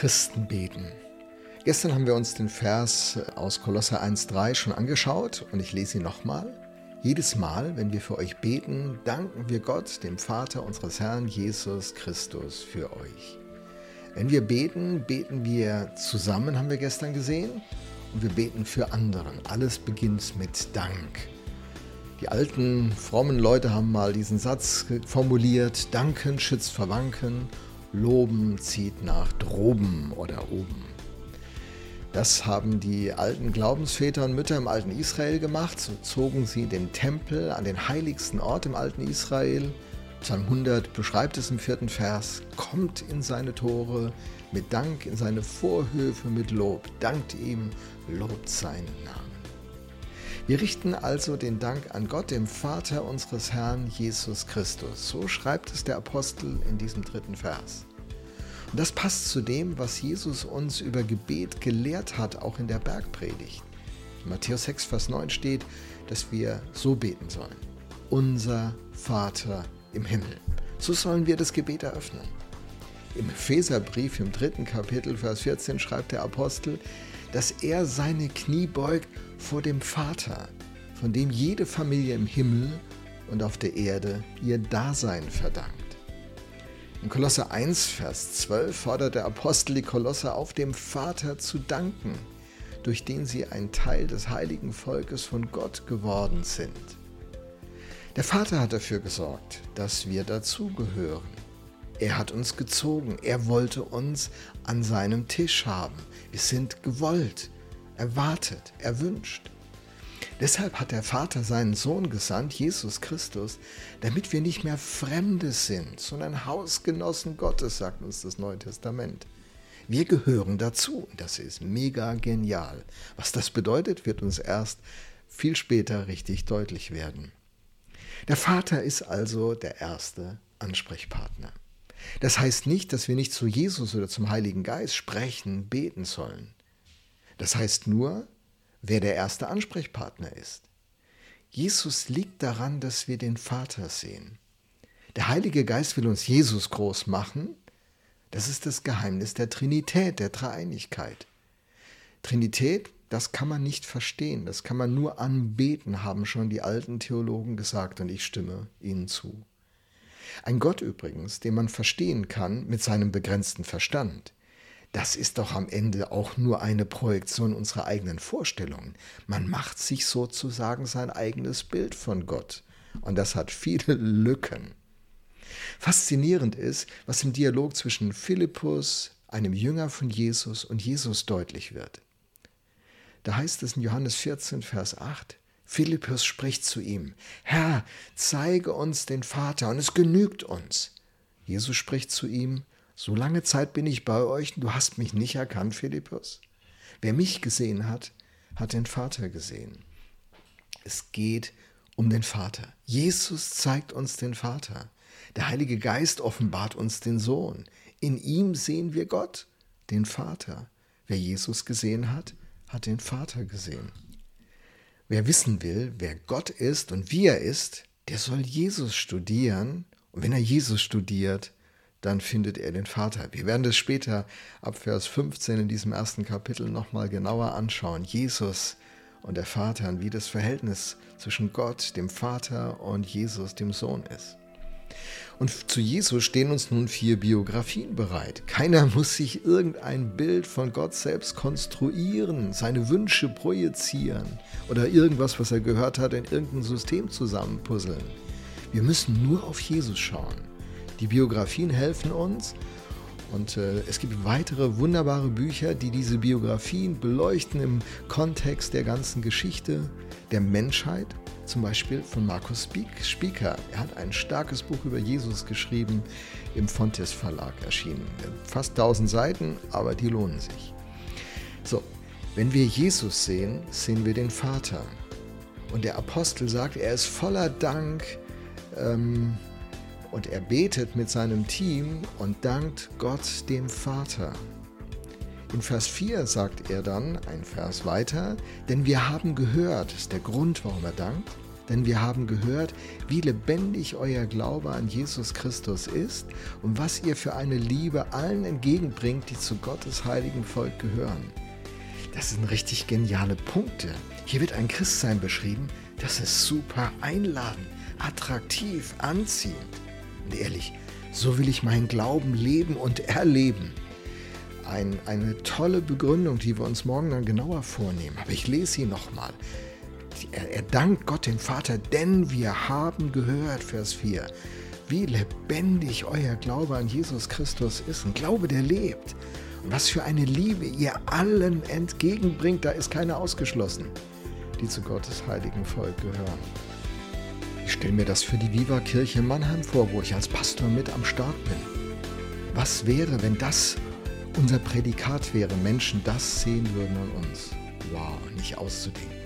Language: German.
Christen beten. Gestern haben wir uns den Vers aus Kolosser 1.3 schon angeschaut und ich lese ihn nochmal. Jedes Mal, wenn wir für euch beten, danken wir Gott, dem Vater unseres Herrn Jesus Christus, für euch. Wenn wir beten, beten wir zusammen, haben wir gestern gesehen, und wir beten für anderen. Alles beginnt mit Dank. Die alten, frommen Leute haben mal diesen Satz formuliert, Danken schützt vor Wanken Loben zieht nach droben oder oben. Das haben die alten Glaubensväter und Mütter im alten Israel gemacht. So zogen sie den Tempel an den heiligsten Ort im alten Israel. Psalm 100 beschreibt es im vierten Vers. Kommt in seine Tore mit Dank, in seine Vorhöfe mit Lob. Dankt ihm, lobt seinen Namen. Wir richten also den Dank an Gott, dem Vater unseres Herrn Jesus Christus. So schreibt es der Apostel in diesem dritten Vers. Und das passt zu dem, was Jesus uns über Gebet gelehrt hat, auch in der Bergpredigt. In Matthäus 6, Vers 9 steht, dass wir so beten sollen. Unser Vater im Himmel. So sollen wir das Gebet eröffnen. Im Epheserbrief im dritten Kapitel, Vers 14 schreibt der Apostel, dass er seine Knie beugt vor dem Vater, von dem jede Familie im Himmel und auf der Erde ihr Dasein verdankt. In Kolosse 1, Vers 12 fordert der Apostel die Kolosse auf, dem Vater zu danken, durch den sie ein Teil des heiligen Volkes von Gott geworden sind. Der Vater hat dafür gesorgt, dass wir dazugehören. Er hat uns gezogen, er wollte uns an seinem Tisch haben. Wir sind gewollt, erwartet, erwünscht. Deshalb hat der Vater seinen Sohn gesandt, Jesus Christus, damit wir nicht mehr Fremde sind, sondern Hausgenossen Gottes, sagt uns das Neue Testament. Wir gehören dazu. Das ist mega genial. Was das bedeutet, wird uns erst viel später richtig deutlich werden. Der Vater ist also der erste Ansprechpartner. Das heißt nicht, dass wir nicht zu Jesus oder zum Heiligen Geist sprechen, beten sollen. Das heißt nur, wer der erste Ansprechpartner ist. Jesus liegt daran, dass wir den Vater sehen. Der Heilige Geist will uns Jesus groß machen. Das ist das Geheimnis der Trinität, der Dreieinigkeit. Trinität, das kann man nicht verstehen, das kann man nur anbeten, haben schon die alten Theologen gesagt und ich stimme ihnen zu. Ein Gott übrigens, den man verstehen kann mit seinem begrenzten Verstand. Das ist doch am Ende auch nur eine Projektion unserer eigenen Vorstellungen. Man macht sich sozusagen sein eigenes Bild von Gott. Und das hat viele Lücken. Faszinierend ist, was im Dialog zwischen Philippus, einem Jünger von Jesus, und Jesus deutlich wird. Da heißt es in Johannes 14, Vers 8, Philippus spricht zu ihm, Herr, zeige uns den Vater, und es genügt uns. Jesus spricht zu ihm, So lange Zeit bin ich bei euch, und du hast mich nicht erkannt, Philippus. Wer mich gesehen hat, hat den Vater gesehen. Es geht um den Vater. Jesus zeigt uns den Vater. Der Heilige Geist offenbart uns den Sohn. In ihm sehen wir Gott, den Vater. Wer Jesus gesehen hat, hat den Vater gesehen. Wer wissen will, wer Gott ist und wie er ist, der soll Jesus studieren. Und wenn er Jesus studiert, dann findet er den Vater. Wir werden das später ab Vers 15 in diesem ersten Kapitel nochmal genauer anschauen. Jesus und der Vater und wie das Verhältnis zwischen Gott, dem Vater und Jesus, dem Sohn ist. Und zu Jesus stehen uns nun vier Biografien bereit. Keiner muss sich irgendein Bild von Gott selbst konstruieren, seine Wünsche projizieren oder irgendwas, was er gehört hat, in irgendein System zusammenpuzzeln. Wir müssen nur auf Jesus schauen. Die Biografien helfen uns und äh, es gibt weitere wunderbare Bücher, die diese Biografien beleuchten im Kontext der ganzen Geschichte der Menschheit zum Beispiel von Markus Spieker. Er hat ein starkes Buch über Jesus geschrieben, im Fontes Verlag erschienen. Fast 1000 Seiten, aber die lohnen sich. So, wenn wir Jesus sehen, sehen wir den Vater. Und der Apostel sagt, er ist voller Dank ähm, und er betet mit seinem Team und dankt Gott dem Vater. In Vers 4 sagt er dann, ein Vers weiter, denn wir haben gehört, ist der Grund, warum er dankt, denn wir haben gehört, wie lebendig euer Glaube an Jesus Christus ist und was ihr für eine Liebe allen entgegenbringt, die zu Gottes heiligen Volk gehören. Das sind richtig geniale Punkte. Hier wird ein Christsein beschrieben, das ist super einladend, attraktiv, anziehend. Und ehrlich, so will ich meinen Glauben leben und erleben. Ein, eine tolle Begründung, die wir uns morgen dann genauer vornehmen. Aber ich lese sie nochmal. Er, er dankt Gott den Vater, denn wir haben gehört, Vers 4, wie lebendig euer Glaube an Jesus Christus ist. Ein Glaube, der lebt. Und was für eine Liebe ihr allen entgegenbringt, da ist keiner ausgeschlossen, die zu Gottes heiligen Volk gehören. Ich stelle mir das für die Viva Kirche Mannheim vor, wo ich als Pastor mit am Start bin. Was wäre, wenn das unser Prädikat wäre, Menschen das sehen würden an uns? Wow, nicht auszudenken.